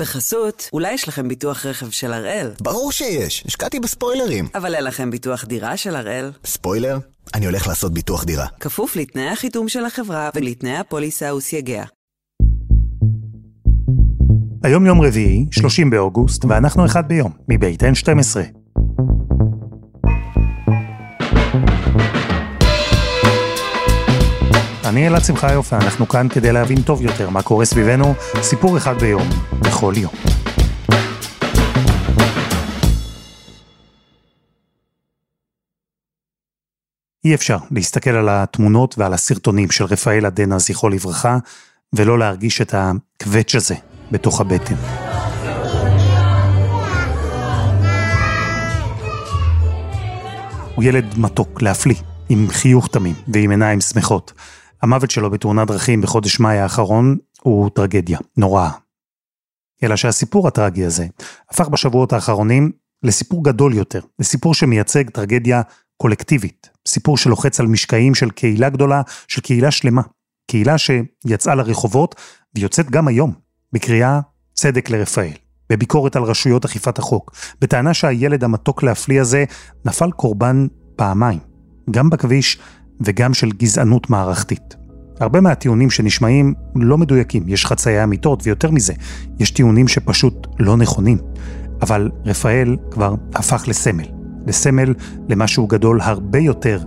בחסות, אולי יש לכם ביטוח רכב של הראל. ברור שיש, השקעתי בספוילרים. אבל אין לכם ביטוח דירה של הראל. ספוילר? אני הולך לעשות ביטוח דירה. כפוף לתנאי החיתום של החברה ולתנאי הפוליסה וסייגיה. היום יום רביעי, 30 באוגוסט, ואנחנו אחד ביום, מבית N12. אני אלעד שמחה יופי, אנחנו כאן כדי להבין טוב יותר מה קורה סביבנו, סיפור אחד ביום, בכל יום. אי אפשר להסתכל על התמונות ועל הסרטונים של רפאל עדנה, זכרו לברכה, ולא להרגיש את הקווץ' הזה בתוך הבטן. הוא ילד מתוק, להפליא, עם חיוך תמים ועם עיניים שמחות. המוות שלו בתאונת דרכים בחודש מאי האחרון הוא טרגדיה, נוראה. אלא שהסיפור הטרגי הזה הפך בשבועות האחרונים לסיפור גדול יותר, לסיפור שמייצג טרגדיה קולקטיבית, סיפור שלוחץ על משקעים של קהילה גדולה, של קהילה שלמה, קהילה שיצאה לרחובות ויוצאת גם היום, בקריאה צדק לרפאל, בביקורת על רשויות אכיפת החוק, בטענה שהילד המתוק להפליא הזה נפל קורבן פעמיים, גם בכביש וגם של גזענות מערכתית. הרבה מהטיעונים שנשמעים לא מדויקים, יש חצאי אמיתות, ויותר מזה, יש טיעונים שפשוט לא נכונים. אבל רפאל כבר הפך לסמל, לסמל למשהו גדול הרבה יותר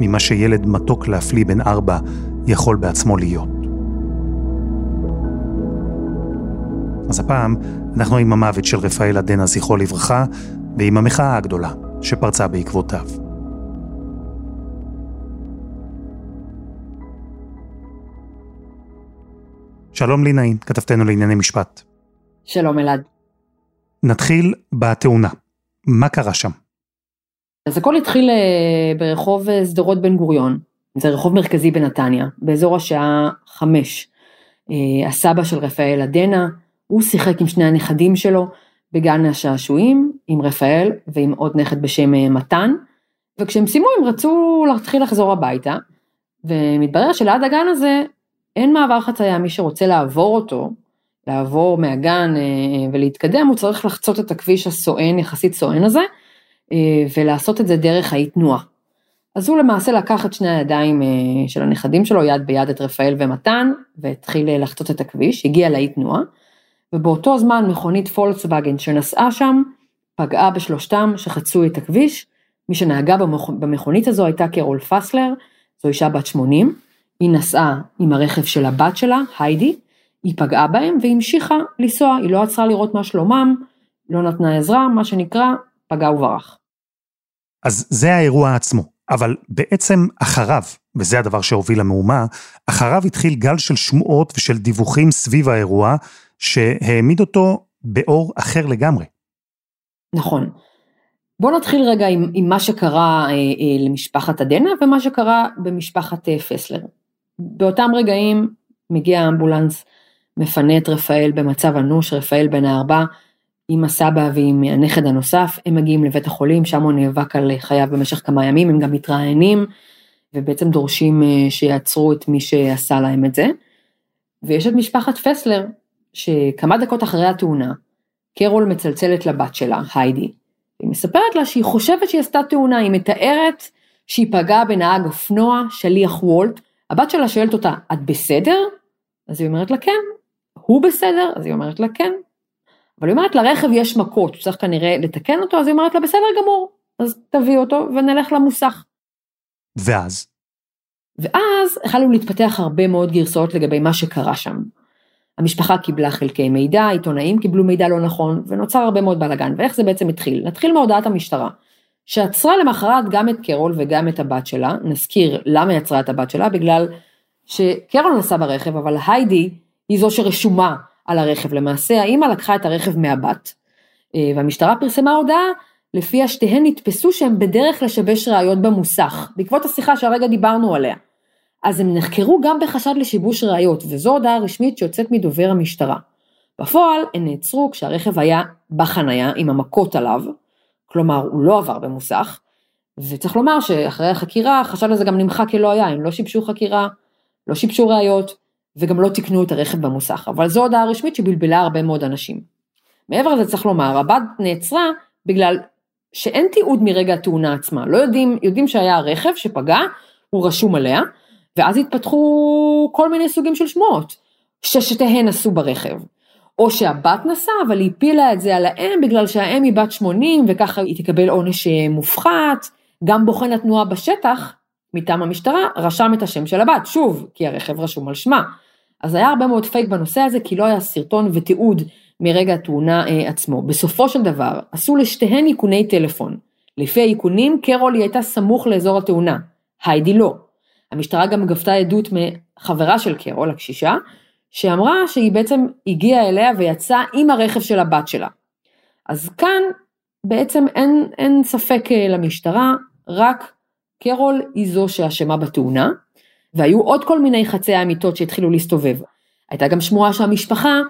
ממה שילד מתוק להפליא בן ארבע יכול בעצמו להיות. אז הפעם אנחנו עם המוות של רפאל עדנה, זכרו לברכה, ועם המחאה הגדולה שפרצה בעקבותיו. שלום לי נעים, כתבתנו לענייני משפט. שלום אלעד. נתחיל בתאונה. מה קרה שם? אז הכל התחיל אה, ברחוב אה, שדרות בן גוריון, זה רחוב מרכזי בנתניה, באזור השעה חמש. אה, הסבא של רפאל עדנה, הוא שיחק עם שני הנכדים שלו בגן השעשועים, עם רפאל ועם עוד נכד בשם מתן, וכשהם סיימו הם רצו להתחיל לחזור הביתה, ומתברר שליד הגן הזה אין מעבר חצייה, מי שרוצה לעבור אותו, לעבור מהגן אה, ולהתקדם, הוא צריך לחצות את הכביש הסואן, יחסית סואן הזה, אה, ולעשות את זה דרך האי תנועה. אז הוא למעשה לקח את שני הידיים אה, של הנכדים שלו, יד ביד את רפאל ומתן, והתחיל לחצות את הכביש, הגיע לאי תנועה, ובאותו זמן מכונית פולקסווגן שנסעה שם, פגעה בשלושתם שחצו את הכביש, מי שנהגה במכונית הזו הייתה קרול פסלר, זו אישה בת 80, היא נסעה עם הרכב של הבת שלה, היידי, היא פגעה בהם והמשיכה לנסוע, היא לא עצרה לראות מה שלומם, לא נתנה עזרה, מה שנקרא, פגע וברח. אז זה האירוע עצמו, אבל בעצם אחריו, וזה הדבר שהוביל למהומה, אחריו התחיל גל של שמועות ושל דיווחים סביב האירוע, שהעמיד אותו באור אחר לגמרי. נכון. בוא נתחיל רגע עם, עם מה שקרה אה, אה, למשפחת עדנה ומה שקרה במשפחת אה, פסלר. באותם רגעים מגיע האמבולנס, מפנה את רפאל במצב אנוש, רפאל בן הארבע, עם הסבא ועם הנכד הנוסף, הם מגיעים לבית החולים, שם הוא נאבק על חייו במשך כמה ימים, הם גם מתראיינים, ובעצם דורשים אה, שיעצרו את מי שעשה להם את זה. ויש את משפחת פסלר, שכמה דקות אחרי התאונה, קרול מצלצלת לבת שלה, היידי, היא מספרת לה שהיא חושבת שהיא עשתה תאונה, היא מתארת שהיא פגעה בנהג אופנוע, שליח וולט, הבת שלה שואלת אותה, את בסדר? אז היא אומרת לה כן. הוא בסדר? אז היא אומרת לה כן. אבל היא אומרת, לרכב יש מכות, צריך כנראה לתקן אותו, אז היא אומרת לה, בסדר גמור, אז תביא אותו ונלך למוסך. ואז? ואז החלו להתפתח הרבה מאוד גרסאות לגבי מה שקרה שם. המשפחה קיבלה חלקי מידע, עיתונאים קיבלו מידע לא נכון, ונוצר הרבה מאוד בלאגן, ואיך זה בעצם התחיל? נתחיל מהודעת המשטרה. שעצרה למחרת גם את קרול וגם את הבת שלה, נזכיר למה יצרה את הבת שלה, בגלל שקרול נסע ברכב, אבל היידי היא זו שרשומה על הרכב, למעשה האימא לקחה את הרכב מהבת, אה, והמשטרה פרסמה הודעה לפיה שתיהן נתפסו שהם בדרך לשבש ראיות במוסך, בעקבות השיחה שהרגע דיברנו עליה. אז הם נחקרו גם בחשד לשיבוש ראיות, וזו הודעה רשמית שיוצאת מדובר המשטרה. בפועל הם נעצרו כשהרכב היה בחנייה עם המכות עליו, כלומר הוא לא עבר במוסך, וצריך לומר שאחרי החקירה החשד הזה גם נמחק כלא היה, הם לא שיבשו חקירה, לא שיבשו ראיות, וגם לא תיקנו את הרכב במוסך, אבל זו הודעה רשמית שבלבלה הרבה מאוד אנשים. מעבר לזה צריך לומר, הבת נעצרה בגלל שאין תיעוד מרגע התאונה עצמה, לא יודעים, יודעים שהיה רכב שפגע, הוא רשום עליה, ואז התפתחו כל מיני סוגים של שמועות, ששתיהן נסעו ברכב. או שהבת נסעה, אבל היא הפילה את זה על האם בגלל שהאם היא בת 80 וככה היא תקבל עונש אה, מופחת. גם בוחן התנועה בשטח, מטעם המשטרה, רשם את השם של הבת, שוב, כי הרכב רשום על שמה. אז היה הרבה מאוד פייק בנושא הזה, כי לא היה סרטון ותיעוד מרגע התאונה אה, עצמו. בסופו של דבר, עשו לשתיהן איכוני טלפון. לפי האיכונים, קרול היא הייתה סמוך לאזור התאונה, היידי לא. המשטרה גם גבתה עדות מחברה של קרול, הקשישה, שאמרה שהיא בעצם הגיעה אליה ויצאה עם הרכב של הבת שלה. אז כאן בעצם אין, אין ספק אה, למשטרה, רק קרול היא זו שאשמה בתאונה, והיו עוד כל מיני חצי אמיתות שהתחילו להסתובב. הייתה גם שמועה שהמשפחה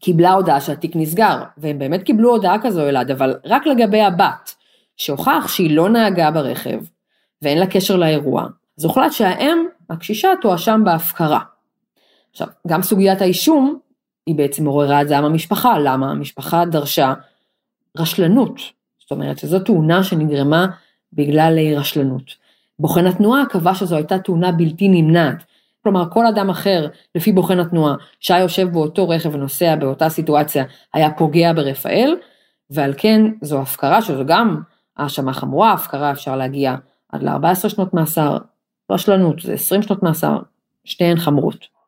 קיבלה הודעה שהתיק נסגר, והם באמת קיבלו הודעה כזו אלעד, אבל רק לגבי הבת, שהוכח שהיא לא נהגה ברכב, ואין לה קשר לאירוע, אז הוחלט שהאם, הקשישה, תואשם בהפקרה. עכשיו, גם סוגיית האישום, היא בעצם עוררה את זעם המשפחה, למה? המשפחה דרשה רשלנות, זאת אומרת שזו תאונה שנגרמה בגלל רשלנות. בוחן התנועה קבע שזו הייתה תאונה בלתי נמנעת, כלומר כל אדם אחר, לפי בוחן התנועה, שהיה יושב באותו רכב ונוסע באותה סיטואציה, היה פוגע ברפאל, ועל כן זו הפקרה, שזו גם האשמה חמורה, הפקרה אפשר להגיע עד ל-14 שנות מאסר, רשלנות זה 20 שנות מאסר, שתיהן חמורות.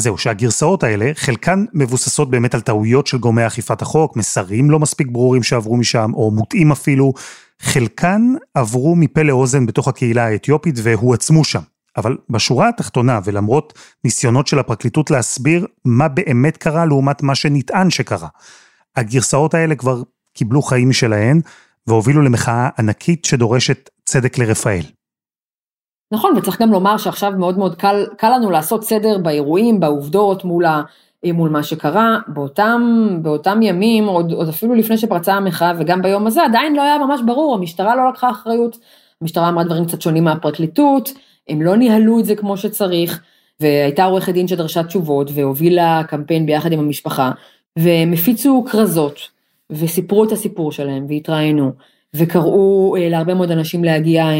זהו, שהגרסאות האלה, חלקן מבוססות באמת על טעויות של גורמי אכיפת החוק, מסרים לא מספיק ברורים שעברו משם, או מוטעים אפילו, חלקן עברו מפה לאוזן בתוך הקהילה האתיופית והועצמו שם. אבל בשורה התחתונה, ולמרות ניסיונות של הפרקליטות להסביר מה באמת קרה לעומת מה שנטען שקרה, הגרסאות האלה כבר קיבלו חיים משלהן, והובילו למחאה ענקית שדורשת צדק לרפאל. נכון, וצריך גם לומר שעכשיו מאוד מאוד קל, קל לנו לעשות סדר באירועים, בעובדות, מול, ה, מול מה שקרה. באותם, באותם ימים, עוד, עוד אפילו לפני שפרצה המחאה וגם ביום הזה, עדיין לא היה ממש ברור, המשטרה לא לקחה אחריות, המשטרה אמרה דברים קצת שונים מהפרקליטות, הם לא ניהלו את זה כמו שצריך, והייתה עורכת דין שדרשה תשובות והובילה קמפיין ביחד עם המשפחה, והם הפיצו כרזות, וסיפרו את הסיפור שלהם והתראיינו. וקראו אה, להרבה מאוד אנשים להגיע אה,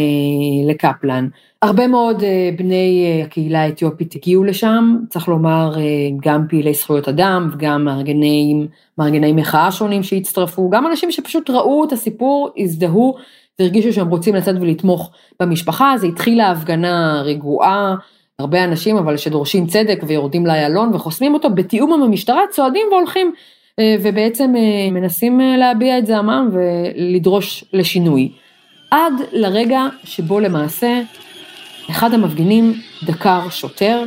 לקפלן. הרבה מאוד אה, בני הקהילה האתיופית הגיעו לשם, צריך לומר גם פעילי זכויות אדם וגם מארגני, מארגני מחאה שונים שהצטרפו, גם אנשים שפשוט ראו את הסיפור, הזדהו והרגישו שהם רוצים לצאת ולתמוך במשפחה, זה התחיל להפגנה רגועה, הרבה אנשים אבל שדורשים צדק ויורדים לאיילון וחוסמים אותו, בתיאום עם המשטרה צועדים והולכים אה, ובעצם אה, מנסים אה, להביע את זעמם ולדרוש לשינוי. עד לרגע שבו למעשה אחד המפגינים דקר שוטר,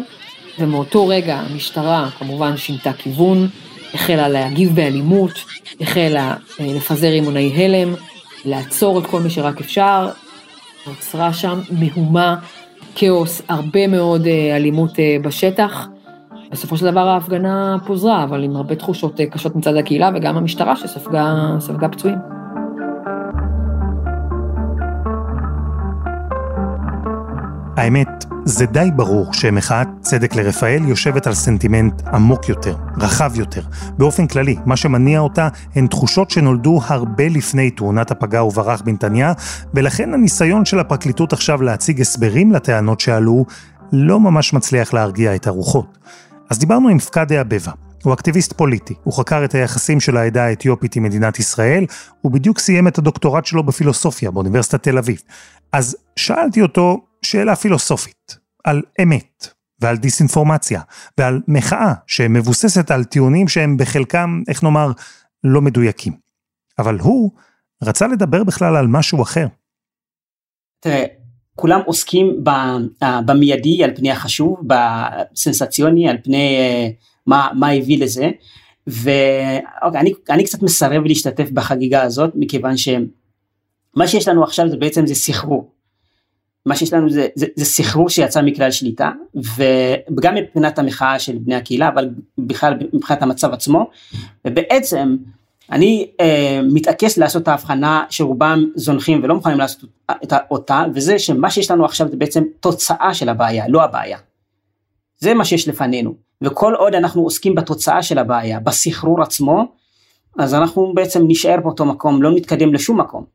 ומאותו רגע המשטרה כמובן שינתה כיוון, החלה להגיב באלימות, החלה לפזר אימוני הלם, לעצור את כל מי שרק אפשר, נוצרה שם מהומה, כאוס, הרבה מאוד אלימות בשטח. בסופו של דבר ההפגנה פוזרה, אבל עם הרבה תחושות אה, קשות מצד הקהילה וגם המשטרה שספגה פצועים. האמת, זה די ברור שמחאת צדק לרפאל יושבת על סנטימנט עמוק יותר, רחב יותר. באופן כללי, מה שמניע אותה הן תחושות שנולדו הרבה לפני תאונת הפגע וברח בנתניה, ולכן הניסיון של הפרקליטות עכשיו להציג הסברים לטענות שעלו, לא ממש מצליח להרגיע את הרוחות. אז דיברנו עם פקאדה אבבה. הוא אקטיביסט פוליטי, הוא חקר את היחסים של העדה האתיופית עם מדינת ישראל, הוא בדיוק סיים את הדוקטורט שלו בפילוסופיה באוניברסיטת תל אביב. אז שאלתי אותו שאלה פילוסופית, על אמת, ועל דיסאינפורמציה, ועל מחאה שמבוססת על טיעונים שהם בחלקם, איך נאמר, לא מדויקים. אבל הוא רצה לדבר בכלל על משהו אחר. תראה, כולם עוסקים אה, במיידי על פני החשוב, בסנסציוני על פני אה, מה, מה הביא לזה, ואני אני קצת מסרב להשתתף בחגיגה הזאת מכיוון שמה שיש לנו עכשיו זה בעצם זה סחרור. מה שיש לנו זה, זה, זה סחרור שיצא מכלל שליטה וגם מבחינת המחאה של בני הקהילה אבל בכלל מבחינת המצב עצמו ובעצם אני אה, מתעקש לעשות את ההבחנה שרובם זונחים ולא מוכנים לעשות אותה, וזה שמה שיש לנו עכשיו זה בעצם תוצאה של הבעיה, לא הבעיה. זה מה שיש לפנינו, וכל עוד אנחנו עוסקים בתוצאה של הבעיה, בסחרור עצמו, אז אנחנו בעצם נשאר באותו מקום, לא נתקדם לשום מקום.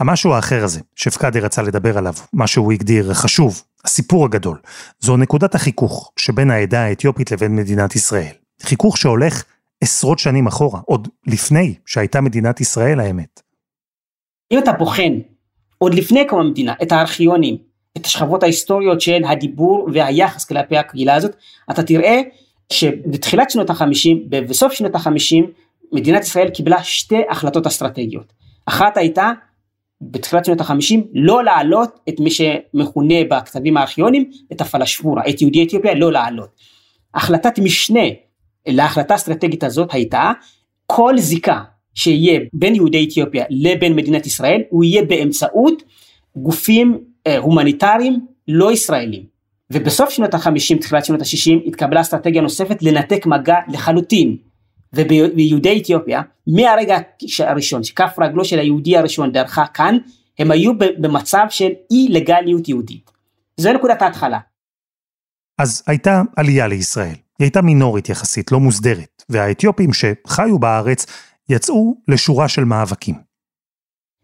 המשהו האחר הזה, שפקדי רצה לדבר עליו, מה שהוא הגדיר חשוב, הסיפור הגדול, זו נקודת החיכוך שבין העדה האתיופית לבין מדינת ישראל. חיכוך שהולך עשרות שנים אחורה, עוד לפני שהייתה מדינת ישראל האמת. אם אתה בוחן, עוד לפני קום המדינה, את הארכיונים, את השכבות ההיסטוריות של הדיבור והיחס כלפי הקהילה הזאת, אתה תראה שבתחילת שנות החמישים ובסוף שנות החמישים, מדינת ישראל קיבלה שתי החלטות אסטרטגיות. אחת הייתה בתחילת שנות החמישים לא להעלות את מי שמכונה בכתבים הארכיונים את הפלשפורה, את יהודי אתיופיה לא להעלות. החלטת משנה להחלטה האסטרטגית הזאת הייתה כל זיקה שיהיה בין יהודי אתיופיה לבין מדינת ישראל הוא יהיה באמצעות גופים אה, הומניטריים לא ישראלים. ובסוף שנות החמישים תחילת שנות השישים התקבלה אסטרטגיה נוספת לנתק מגע לחלוטין וביהודי אתיופיה מהרגע הראשון שכף רגלו של היהודי הראשון דרכה כאן הם היו במצב של אי לגליות יהודית. זו נקודת ההתחלה. אז הייתה עלייה לישראל, היא הייתה מינורית יחסית, לא מוסדרת, והאתיופים שחיו בארץ יצאו לשורה של מאבקים.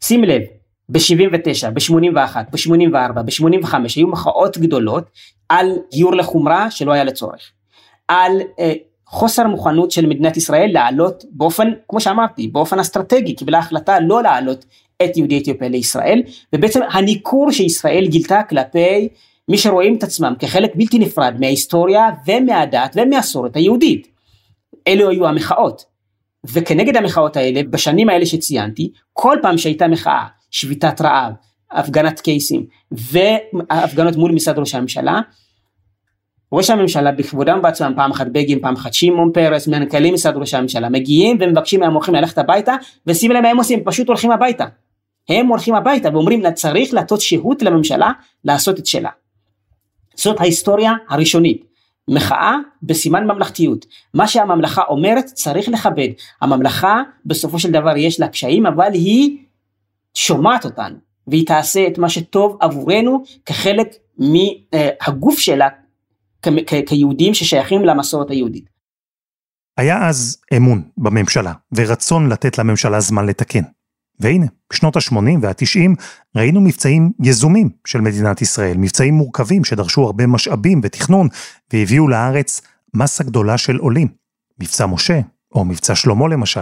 שים לב, ב-79, ב-81, ב-84, ב-85 היו מחאות גדולות על גיור לחומרה שלא היה לצורך, על אה, חוסר מוכנות של מדינת ישראל לעלות באופן, כמו שאמרתי, באופן אסטרטגי, קיבלה החלטה לא לעלות את יהודי אתיופיה לישראל, ובעצם הניכור שישראל גילתה כלפי מי שרואים את עצמם כחלק בלתי נפרד מההיסטוריה ומהדת ומהסורת היהודית. אלו היו המחאות. וכנגד המחאות האלה, בשנים האלה שציינתי, כל פעם שהייתה מחאה, שביתת רעב, הפגנת קייסים והפגנות מול משרד ראש הממשלה, ראש הממשלה בכבודם בעצמם, פעם אחת בגין, פעם אחת שמעון פרס, מנכ"לים משרד ראש הממשלה, מגיעים ומבקשים מהמוחים ללכת הביתה, ושימי להם מה הם עושים, פשוט הולכים הביתה. הם הולכים הביתה ואומרים צריך לתת שהות לממשלה לעשות את שלה. זאת ההיסטוריה הראשונית. מחאה בסימן ממלכתיות. מה שהממלכה אומרת צריך לכבד. הממלכה בסופו של דבר יש לה קשיים אבל היא שומעת אותנו והיא תעשה את מה שטוב עבורנו כחלק מהגוף שלה כיהודים ששייכים למסורת היהודית. היה אז אמון בממשלה ורצון לתת לממשלה זמן לתקן. והנה, בשנות ה-80 וה-90 ראינו מבצעים יזומים של מדינת ישראל, מבצעים מורכבים שדרשו הרבה משאבים ותכנון והביאו לארץ מסה גדולה של עולים. מבצע משה, או מבצע שלמה למשל.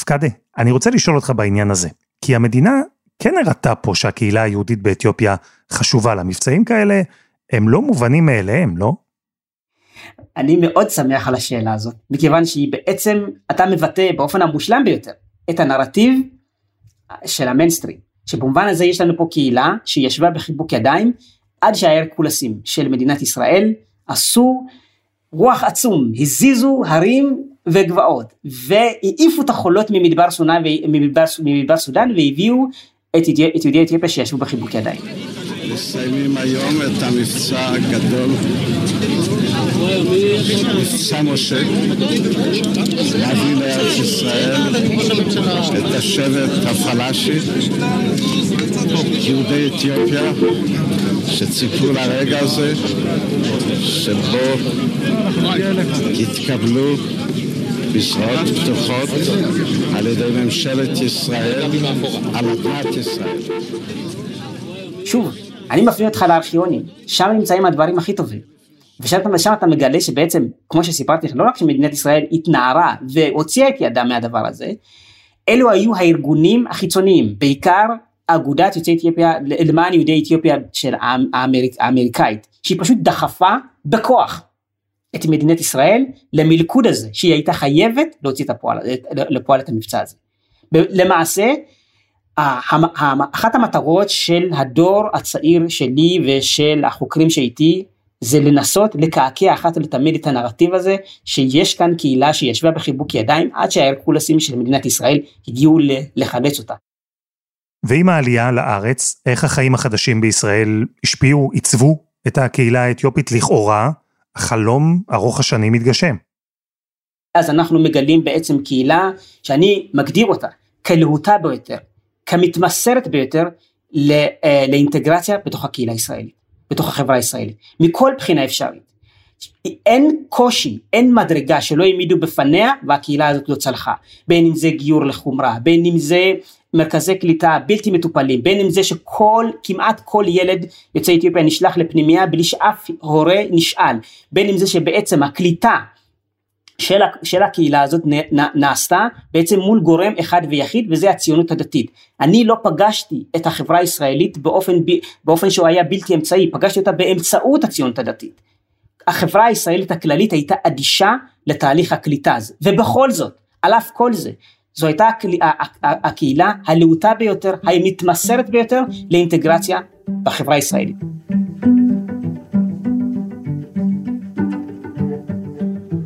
פקדה, אני רוצה לשאול אותך בעניין הזה, כי המדינה כן הראתה פה שהקהילה היהודית באתיופיה חשובה לה. מבצעים כאלה הם לא מובנים מאליהם, לא? אני מאוד שמח על השאלה הזאת, מכיוון שהיא בעצם, אתה מבטא באופן המושלם ביותר את הנרטיב של המיינסטרים, שבמובן הזה יש לנו פה קהילה שישבה בחיבוק ידיים עד שההרקולסים של מדינת ישראל עשו רוח עצום, הזיזו הרים וגבעות והעיפו את החולות ממדבר, סודן והביאו את יהודי אתיופיה שישבו בחיבוק ידיים. מסיימים היום את המבצע הגדול, מבצע משה, להביא לארץ ישראל את השבט הפלאשי, יהודי אתיופיה, שציפו לרגע הזה, שבו יתקבלו בזרועות פתוחות על ידי ממשלת ישראל, על אדמת ישראל. שוב, אני מפנה אותך לארכיונים, שם נמצאים הדברים הכי טובים. ושם אתה מגלה שבעצם, כמו שסיפרתי לך, לא רק שמדינת ישראל התנערה והוציאה את ידה מהדבר הזה, אלו היו הארגונים החיצוניים, בעיקר אגודת יוצאי אתיופיה, למען יהודי אתיופיה של האמריק, האמריקאית, שהיא פשוט דחפה בכוח את מדינת ישראל למלכוד הזה, שהיא הייתה חייבת להוציא את הפועל, לפועל את המבצע הזה. למעשה, אחת המטרות של הדור הצעיר שלי ושל החוקרים שאיתי זה לנסות לקעקע אחת ולתמיד את הנרטיב הזה שיש כאן קהילה שישבה בחיבוק ידיים עד שההרקולסים של מדינת ישראל הגיעו לחלץ אותה. ועם העלייה לארץ, איך החיים החדשים בישראל השפיעו, עיצבו את הקהילה האתיופית לכאורה, החלום ארוך השנים מתגשם. אז אנחנו מגלים בעצם קהילה שאני מגדיר אותה כלהוטה ביותר, כמתמסרת ביותר אה, לאינטגרציה בתוך הקהילה הישראלית, בתוך החברה הישראלית, מכל בחינה אפשרית. אין קושי, אין מדרגה שלא העמידו בפניה והקהילה הזאת לא צלחה. בין אם זה גיור לחומרה, בין אם זה מרכזי קליטה בלתי מטופלים, בין אם זה שכל, כמעט כל ילד יוצא אתיופיה נשלח לפנימייה בלי שאף הורה נשאל, בין אם זה שבעצם הקליטה של, של הקהילה הזאת נעשתה בעצם מול גורם אחד ויחיד וזה הציונות הדתית. אני לא פגשתי את החברה הישראלית באופן, באופן שהוא היה בלתי אמצעי, פגשתי אותה באמצעות הציונות הדתית. החברה הישראלית הכללית הייתה אדישה לתהליך הקליטה הזה, ובכל זאת, על אף כל זה, זו הייתה הקהילה הלהוטה ביותר, המתמסרת ביותר לאינטגרציה בחברה הישראלית.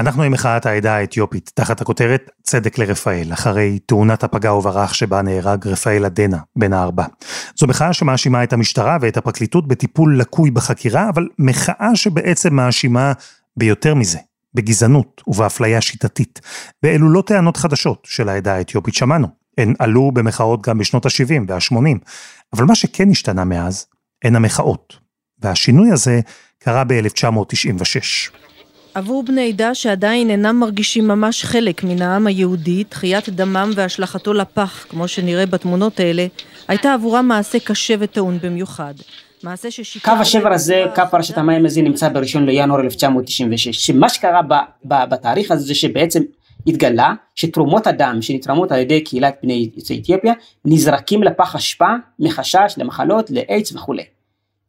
אנחנו עם מחאת העדה האתיופית, תחת הכותרת צדק לרפאל, אחרי תאונת הפגע וברח שבה נהרג רפאל עדנה, בן הארבע. זו מחאה שמאשימה את המשטרה ואת הפרקליטות בטיפול לקוי בחקירה, אבל מחאה שבעצם מאשימה ביותר מזה, בגזענות ובאפליה שיטתית. ואלו לא טענות חדשות של העדה האתיופית, שמענו. הן עלו במחאות גם בשנות ה-70 וה-80, אבל מה שכן השתנה מאז, הן המחאות. והשינוי הזה קרה ב-1996. עבור בני עדה שעדיין אינם מרגישים ממש חלק מן העם היהודי, תחיית דמם והשלכתו לפח, כמו שנראה בתמונות האלה, הייתה עבורם מעשה קשה וטעון במיוחד. מעשה ששיקר... קו השבר הזה, קו פרשת המים הזה נמצא בראשון לינואר 1996, שמה שקרה ב, ב, בתאריך הזה זה שבעצם התגלה שתרומות הדם שנתרמות על ידי קהילת בני יוצאי אתיופיה נזרקים לפח אשפה מחשש למחלות, לאיידס וכולי.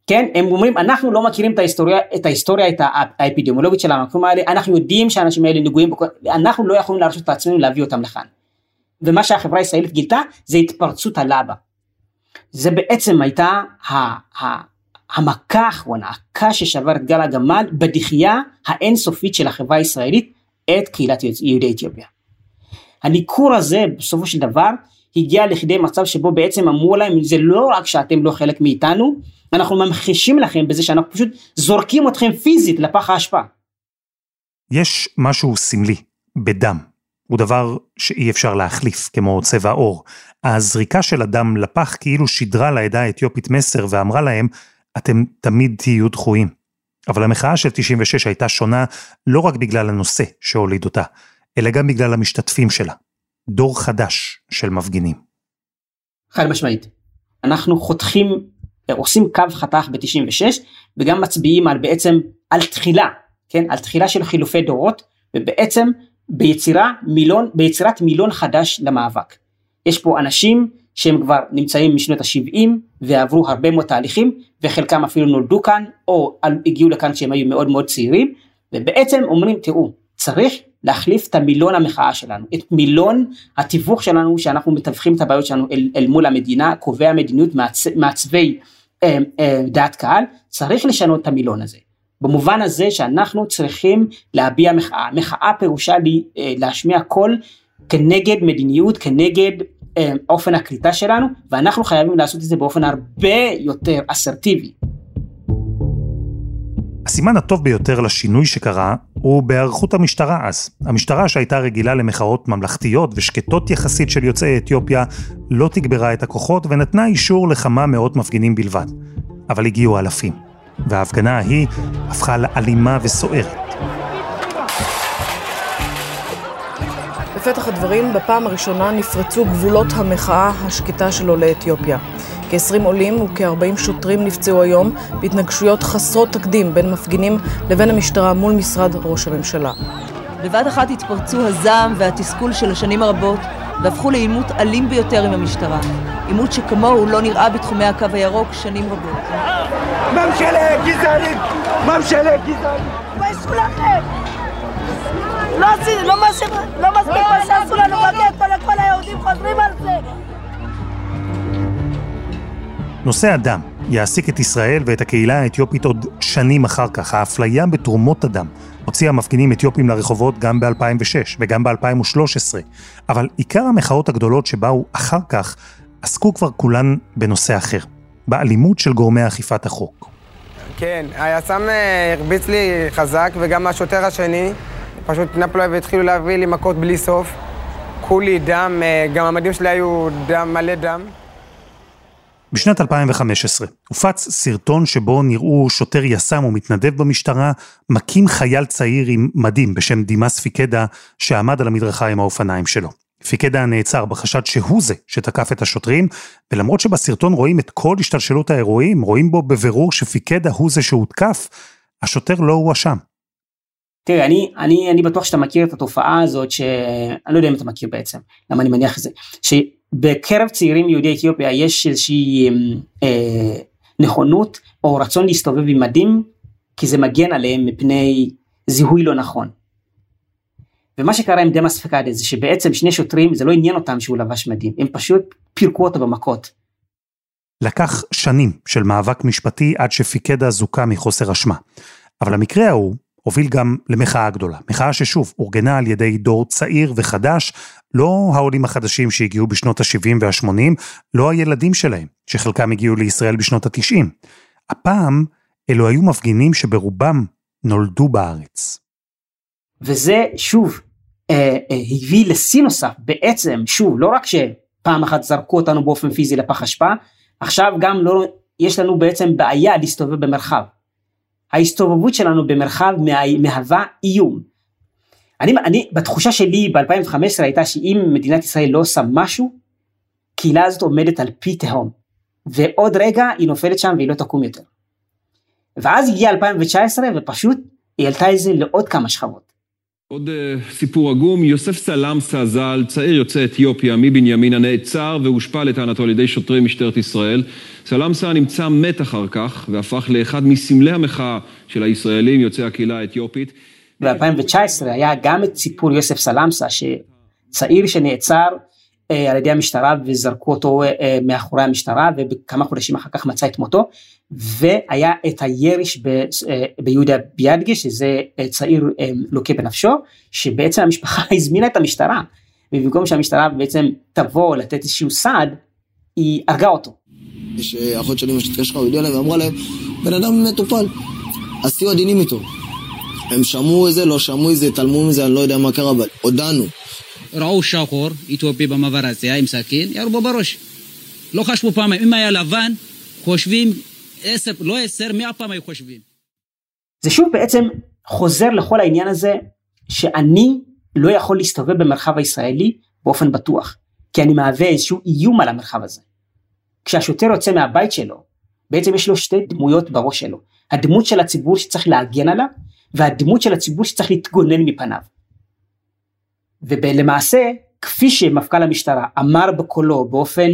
כן, הם אומרים אנחנו לא מכירים את ההיסטוריה, את ההיסטוריה את האפידמיולוגית של המקום האלה, אנחנו יודעים שהאנשים האלה נגועים, אנחנו לא יכולים להרשות לעצמנו להביא אותם לכאן. ומה שהחברה הישראלית גילתה זה התפרצות הלבה. זה בעצם הייתה המכה האחרונה, הקש ששבר את גל הגמל בדחייה האינסופית של החברה הישראלית את קהילת יהודי אתיופיה. הניכור הזה בסופו של דבר הגיע לכדי מצב שבו בעצם אמרו להם זה לא רק שאתם לא חלק מאיתנו, אנחנו ממחישים לכם בזה שאנחנו פשוט זורקים אתכם פיזית לפח האשפה. יש משהו סמלי בדם. הוא דבר שאי אפשר להחליף, כמו צבע עור. הזריקה של הדם לפח כאילו שידרה לעדה האתיופית מסר ואמרה להם, אתם תמיד תהיו דחויים. אבל המחאה של 96 הייתה שונה לא רק בגלל הנושא שהוליד אותה, אלא גם בגלל המשתתפים שלה. דור חדש של מפגינים. חד משמעית. אנחנו חותכים עושים קו חתך ב-96 וגם מצביעים על בעצם על תחילה, כן, על תחילה של חילופי דורות ובעצם ביצירה מילון, ביצירת מילון חדש למאבק. יש פה אנשים שהם כבר נמצאים משנות ה-70 ועברו הרבה מאוד תהליכים וחלקם אפילו נולדו כאן או הגיעו לכאן כשהם היו מאוד מאוד צעירים ובעצם אומרים תראו צריך להחליף את המילון המחאה שלנו, את מילון התיווך שלנו שאנחנו מתווכים את הבעיות שלנו אל, אל מול המדינה, קובעי המדיניות, מעצ, מעצבי אה, אה, דעת קהל, צריך לשנות את המילון הזה. במובן הזה שאנחנו צריכים להביע מחאה, מחאה פירושה לי, אה, להשמיע קול כנגד מדיניות, כנגד אה, אופן הקליטה שלנו, ואנחנו חייבים לעשות את זה באופן הרבה יותר אסרטיבי. הסימן הטוב ביותר לשינוי שקרה הוא בהיערכות המשטרה אז. המשטרה שהייתה רגילה למחאות ממלכתיות ושקטות יחסית של יוצאי אתיופיה, לא תגברה את הכוחות ונתנה אישור לכמה מאות מפגינים בלבד. אבל הגיעו אלפים, וההפגנה ההיא הפכה לאלימה וסוערת. בפתח הדברים, בפעם הראשונה נפרצו גבולות המחאה השקטה של עולי אתיופיה. כ-20 עולים וכ-40 שוטרים נפצעו היום בהתנגשויות חסרות תקדים בין מפגינים לבין המשטרה מול משרד ראש הממשלה. בבת אחת התפרצו הזעם והתסכול של השנים הרבות והפכו לעימות אלים ביותר עם המשטרה. עימות שכמוהו לא נראה בתחומי הקו הירוק שנים רבות. ממשלה גזענית! ממשלה גזענית! תתביישו לכם! לא, לא, לא מספיק מה שעשו לנו בגטו לכל היהודים חוזרים על זה! נושא הדם יעסיק את ישראל ואת הקהילה האתיופית עוד שנים אחר כך. האפליה בתרומות הדם הוציאה מפגינים אתיופים לרחובות גם ב-2006 וגם ב-2013. אבל עיקר המחאות הגדולות שבאו אחר כך עסקו כבר כולן בנושא אחר, באלימות של גורמי אכיפת החוק. כן, היס"מ אה, הרביץ לי חזק, וגם השוטר השני, פשוט נפלו והתחילו להביא לי מכות בלי סוף. כולי דם, אה, גם המדים שלי היו דם, מלא דם. בשנת 2015 הופץ סרטון שבו נראו שוטר יס"מ ומתנדב במשטרה מכים חייל צעיר עם מדים בשם דימאס פיקדה שעמד על המדרכה עם האופניים שלו. פיקדה נעצר בחשד שהוא זה שתקף את השוטרים, ולמרות שבסרטון רואים את כל השתלשלות האירועים, רואים בו בבירור שפיקדה הוא זה שהותקף, השוטר לא הואשם. תראה, אני, אני, אני בטוח שאתה מכיר את התופעה הזאת, שאני לא יודע אם אתה מכיר בעצם, למה אני מניח את זה, שבקרב צעירים יהודי אתיופיה יש איזושהי אה, נכונות או רצון להסתובב עם מדים, כי זה מגן עליהם מפני זיהוי לא נכון. ומה שקרה עם דמאס פקאדה זה שבעצם שני שוטרים זה לא עניין אותם שהוא לבש מדים, הם פשוט פירקו אותו במכות. לקח שנים של מאבק משפטי עד שפיקדה זוכה מחוסר אשמה. אבל המקרה ההוא הוביל גם למחאה גדולה. מחאה ששוב, אורגנה על ידי דור צעיר וחדש, לא העולים החדשים שהגיעו בשנות ה-70 וה-80, לא הילדים שלהם, שחלקם הגיעו לישראל בשנות ה-90. הפעם, אלו היו מפגינים שברובם נולדו בארץ. וזה שוב אה, אה, הביא לשיא נוסף בעצם שוב לא רק שפעם אחת זרקו אותנו באופן פיזי לפח אשפה עכשיו גם לא יש לנו בעצם בעיה להסתובב במרחב. ההסתובבות שלנו במרחב מה, מהווה איום. אני, אני בתחושה שלי ב-2015 הייתה שאם מדינת ישראל לא עושה משהו קהילה הזאת עומדת על פי תהום ועוד רגע היא נופלת שם והיא לא תקום יותר. ואז הגיע 2019 ופשוט היא העלתה את זה לעוד כמה שכבות. עוד uh, סיפור עגום, יוסף סלמסה ז"ל, צעיר יוצא אתיופיה מבנימינה, נעצר והושפע לטענתו על ידי שוטרי משטרת ישראל. סלמסה נמצא מת אחר כך והפך לאחד מסמלי המחאה של הישראלים יוצאי הקהילה האתיופית. ב-2019 היה גם את סיפור יוסף סלמסה, שצעיר שנעצר על ידי המשטרה וזרקו אותו uh, מאחורי המשטרה וכמה חודשים אחר כך מצא את מותו. והיה את הירי אה, ביהודה ביאדגה שזה אה, צעיר אה, לוקה בנפשו שבעצם המשפחה הזמינה את המשטרה ובמקום שהמשטרה בעצם תבוא לתת איזשהו סעד היא הרגה אותו. יש אחות שלי משתתקה הוא הודיעה להם ואמרה להם בן אדם מטופל אז תהיו עדינים איתו. הם שמעו את זה לא שמעו את זה התעלמו מזה אני לא יודע מה קרה אבל הודענו. ראו שחור איתיופי במעבר הזה עם סכין ירו בו בראש. לא חשבו פעמיים אם היה לבן חושבים עשר, לא עשר, מאה פעם היו חושבים. זה שוב בעצם חוזר לכל העניין הזה שאני לא יכול להסתובב במרחב הישראלי באופן בטוח, כי אני מהווה איזשהו איום על המרחב הזה. כשהשוטר יוצא מהבית שלו, בעצם יש לו שתי דמויות בראש שלו. הדמות של הציבור שצריך להגן עליו, והדמות של הציבור שצריך להתגונן מפניו. ולמעשה, כפי שמפכ"ל המשטרה אמר בקולו באופן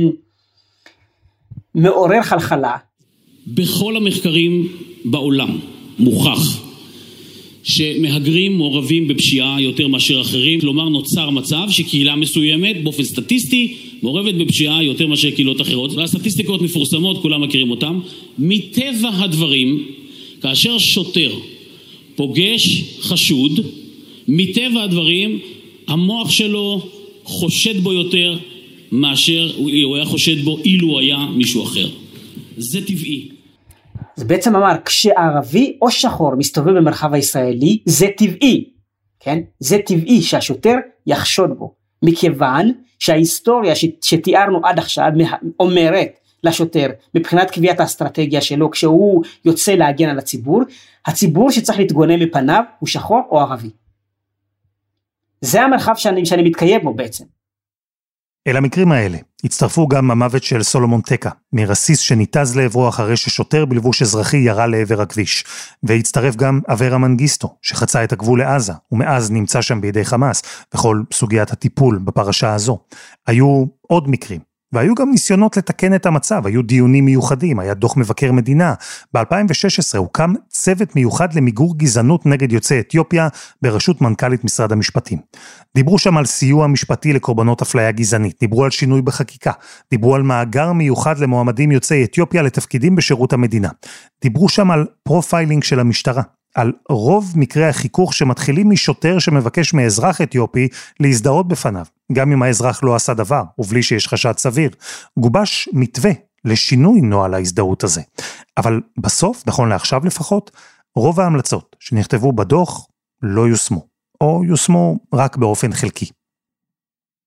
מעורר חלחלה, בכל המחקרים בעולם מוכח שמהגרים מעורבים בפשיעה יותר מאשר אחרים, כלומר נוצר מצב שקהילה מסוימת באופן סטטיסטי מעורבת בפשיעה יותר מאשר קהילות אחרות, והסטטיסטיקות מפורסמות, כולם מכירים אותן. מטבע הדברים, כאשר שוטר פוגש חשוד, מטבע הדברים המוח שלו חושד בו יותר מאשר הוא היה חושד בו אילו היה מישהו אחר. זה טבעי. זה בעצם אמר כשערבי או שחור מסתובב במרחב הישראלי זה טבעי, כן? זה טבעי שהשוטר יחשוד בו, מכיוון שההיסטוריה שתיארנו עד עכשיו אומרת לשוטר מבחינת קביעת האסטרטגיה שלו כשהוא יוצא להגן על הציבור, הציבור שצריך להתגונן מפניו הוא שחור או ערבי. זה המרחב שאני, שאני מתקיים בו בעצם. אל המקרים האלה הצטרפו גם המוות של סולומון טקה, מרסיס שניתז לעברו אחרי ששוטר בלבוש אזרחי ירה לעבר הכביש. והצטרף גם אברה מנגיסטו, שחצה את הגבול לעזה, ומאז נמצא שם בידי חמאס, וכל סוגיית הטיפול בפרשה הזו. היו עוד מקרים, והיו גם ניסיונות לתקן את המצב, היו דיונים מיוחדים, היה דוח מבקר מדינה. ב-2016 הוקם צוות מיוחד למיגור גזענות נגד יוצאי אתיופיה בראשות מנכ"לית משרד המשפטים. דיברו שם על סיוע משפטי לקורבנות אפליה גזענית, דיברו על שינוי בחקיקה, דיברו על מאגר מיוחד למועמדים יוצאי אתיופיה לתפקידים בשירות המדינה. דיברו שם על profiling של המשטרה. על רוב מקרי החיכוך שמתחילים משוטר שמבקש מאזרח אתיופי להזדהות בפניו, גם אם האזרח לא עשה דבר, ובלי שיש חשד סביר. גובש מתווה לשינוי נוהל ההזדהות הזה. אבל בסוף, נכון לעכשיו לפחות, רוב ההמלצות שנכתבו בדוח לא יושמו, או יושמו רק באופן חלקי.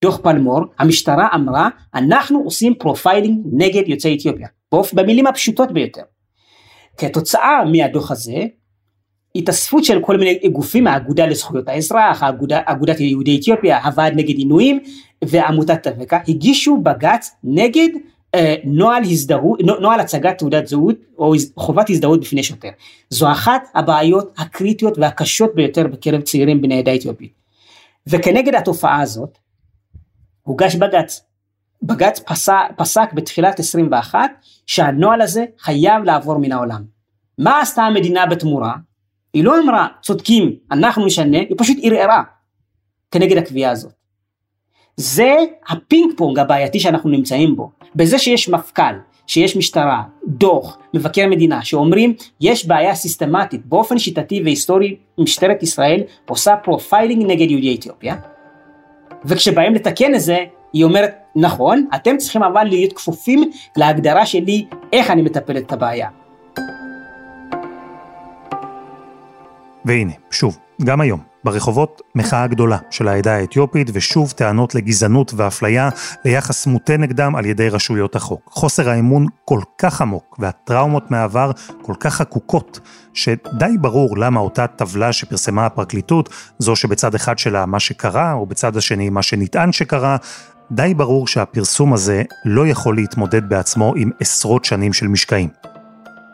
דוח פלמור, המשטרה אמרה, אנחנו עושים profiling נגד יוצאי אתיופיה, במילים הפשוטות ביותר. כתוצאה מהדוח הזה, התאספות של כל מיני גופים, האגודה לזכויות האזרח, האגודה, אגודת יהודי אתיופיה, הוועד נגד עינויים ועמותת טבקה, הגישו בג"ץ נגד אה, נוהל הזדהות, נוהל הצגת תעודת זהות או חובת הזדהות בפני שוטר. זו אחת הבעיות הקריטיות והקשות ביותר בקרב צעירים בני העדה האתיופית. וכנגד התופעה הזאת הוגש בג"ץ. בג"ץ פסק, פסק בתחילת 21 שהנוהל הזה חייב לעבור מן העולם. מה עשתה המדינה בתמורה? היא לא אמרה צודקים אנחנו נשנה, היא פשוט ערערה כנגד הקביעה הזאת. זה הפינג פונג הבעייתי שאנחנו נמצאים בו, בזה שיש מפכ"ל, שיש משטרה, דוח, מבקר מדינה, שאומרים יש בעיה סיסטמטית, באופן שיטתי והיסטורי משטרת ישראל עושה profiling נגד יהודי אתיופיה, וכשבאים לתקן את זה, היא אומרת נכון, אתם צריכים אבל להיות כפופים להגדרה שלי איך אני מטפלת את הבעיה. והנה, שוב, גם היום, ברחובות מחאה גדולה של העדה האתיופית, ושוב טענות לגזענות ואפליה ליחס מוטה נגדם על ידי רשויות החוק. חוסר האמון כל כך עמוק, והטראומות מהעבר כל כך חקוקות, שדי ברור למה אותה טבלה שפרסמה הפרקליטות, זו שבצד אחד שלה מה שקרה, או בצד השני מה שנטען שקרה, די ברור שהפרסום הזה לא יכול להתמודד בעצמו עם עשרות שנים של משקעים.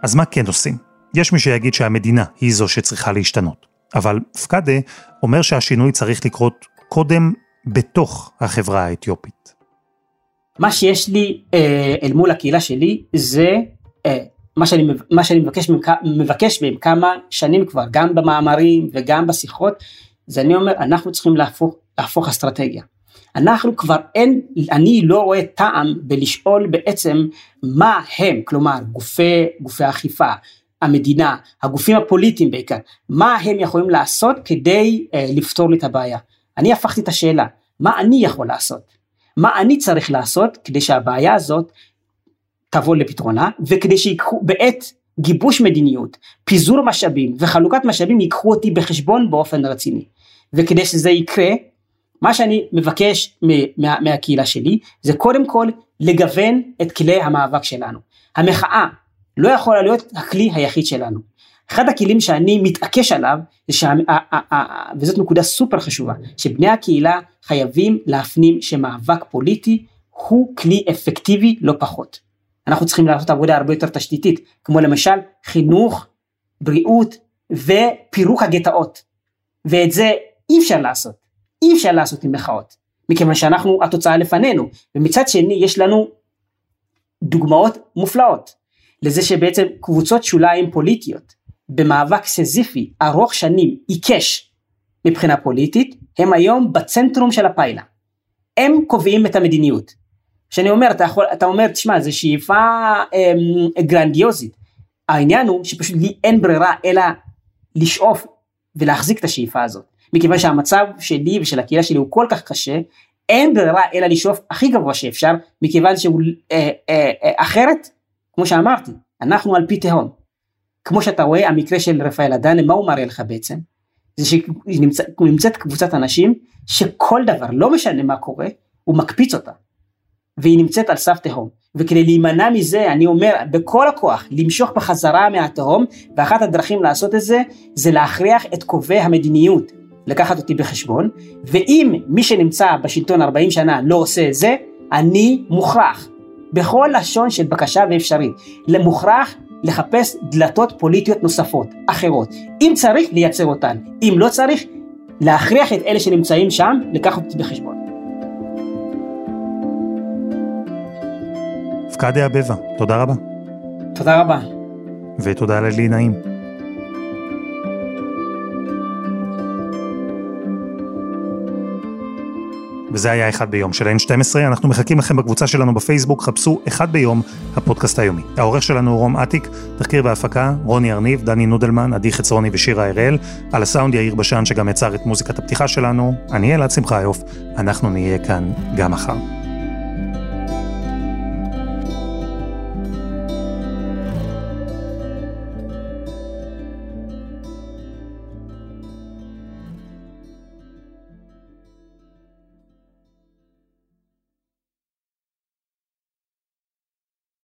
אז מה כן עושים? יש מי שיגיד שהמדינה היא זו שצריכה להשתנות, אבל פקדה אומר שהשינוי צריך לקרות קודם בתוך החברה האתיופית. מה שיש לי אה, אל מול הקהילה שלי זה אה, מה שאני, מה שאני מבקש, מבקש מהם כמה שנים כבר, גם במאמרים וגם בשיחות, זה אני אומר, אנחנו צריכים להפוך, להפוך אסטרטגיה. אנחנו כבר אין, אני לא רואה טעם בלשאול בעצם מה הם, כלומר גופי, גופי אכיפה, המדינה, הגופים הפוליטיים בעיקר, מה הם יכולים לעשות כדי אה, לפתור לי את הבעיה. אני הפכתי את השאלה, מה אני יכול לעשות? מה אני צריך לעשות כדי שהבעיה הזאת תבוא לפתרונה, וכדי שיקחו בעת גיבוש מדיניות, פיזור משאבים וחלוקת משאבים ייקחו אותי בחשבון באופן רציני. וכדי שזה יקרה, מה שאני מבקש מה, מהקהילה שלי, זה קודם כל לגוון את כלי המאבק שלנו. המחאה לא יכולה להיות הכלי היחיד שלנו. אחד הכלים שאני מתעקש עליו, שה, וזאת נקודה סופר חשובה, שבני הקהילה חייבים להפנים שמאבק פוליטי הוא כלי אפקטיבי לא פחות. אנחנו צריכים לעשות עבודה הרבה יותר תשתיתית, כמו למשל חינוך, בריאות ופירוק הגטאות. ואת זה אי אפשר לעשות, אי אפשר לעשות עם מחאות, מכיוון שאנחנו, התוצאה לפנינו, ומצד שני יש לנו דוגמאות מופלאות. לזה שבעצם קבוצות שוליים פוליטיות במאבק סזיפי ארוך שנים עיקש מבחינה פוליטית הם היום בצנטרום של הפיילה. הם קובעים את המדיניות. שאני אומר אתה יכול אתה אומר תשמע זה שאיפה אמ, גרנדיוזית העניין הוא שפשוט לי אין ברירה אלא לשאוף ולהחזיק את השאיפה הזאת מכיוון שהמצב שלי ושל הקהילה שלי הוא כל כך קשה אין ברירה אלא לשאוף הכי גבוה שאפשר מכיוון שהוא אה, אה, אה, אחרת כמו שאמרתי, אנחנו על פי תהום. כמו שאתה רואה, המקרה של רפאל אדנה, מה הוא מראה לך בעצם? זה שנמצאת קבוצת אנשים שכל דבר, לא משנה מה קורה, הוא מקפיץ אותה. והיא נמצאת על סף תהום. וכדי להימנע מזה, אני אומר, בכל הכוח, למשוך בחזרה מהתהום, ואחת הדרכים לעשות את זה, זה להכריח את קובעי המדיניות לקחת אותי בחשבון, ואם מי שנמצא בשלטון 40 שנה לא עושה את זה, אני מוכרח בכל לשון של בקשה ואפשרית, למוכרח לחפש דלתות פוליטיות נוספות, אחרות. אם צריך, לייצר אותן. אם לא צריך, להכריח את אלה שנמצאים שם לקחת אותי בחשבון. רבקה אבבה, תודה רבה. תודה רבה. ותודה ללי נעים. וזה היה אחד ביום של N12, אנחנו מחכים לכם בקבוצה שלנו בפייסבוק, חפשו אחד ביום, הפודקאסט היומי. העורך שלנו הוא רום אטיק, תחקיר והפקה, רוני ארניב, דני נודלמן, עדי חצרוני ושירה הראל, על הסאונד יאיר בשן שגם יצר את מוזיקת הפתיחה שלנו, אני אלעד שמחיוף, אנחנו נהיה כאן גם מחר.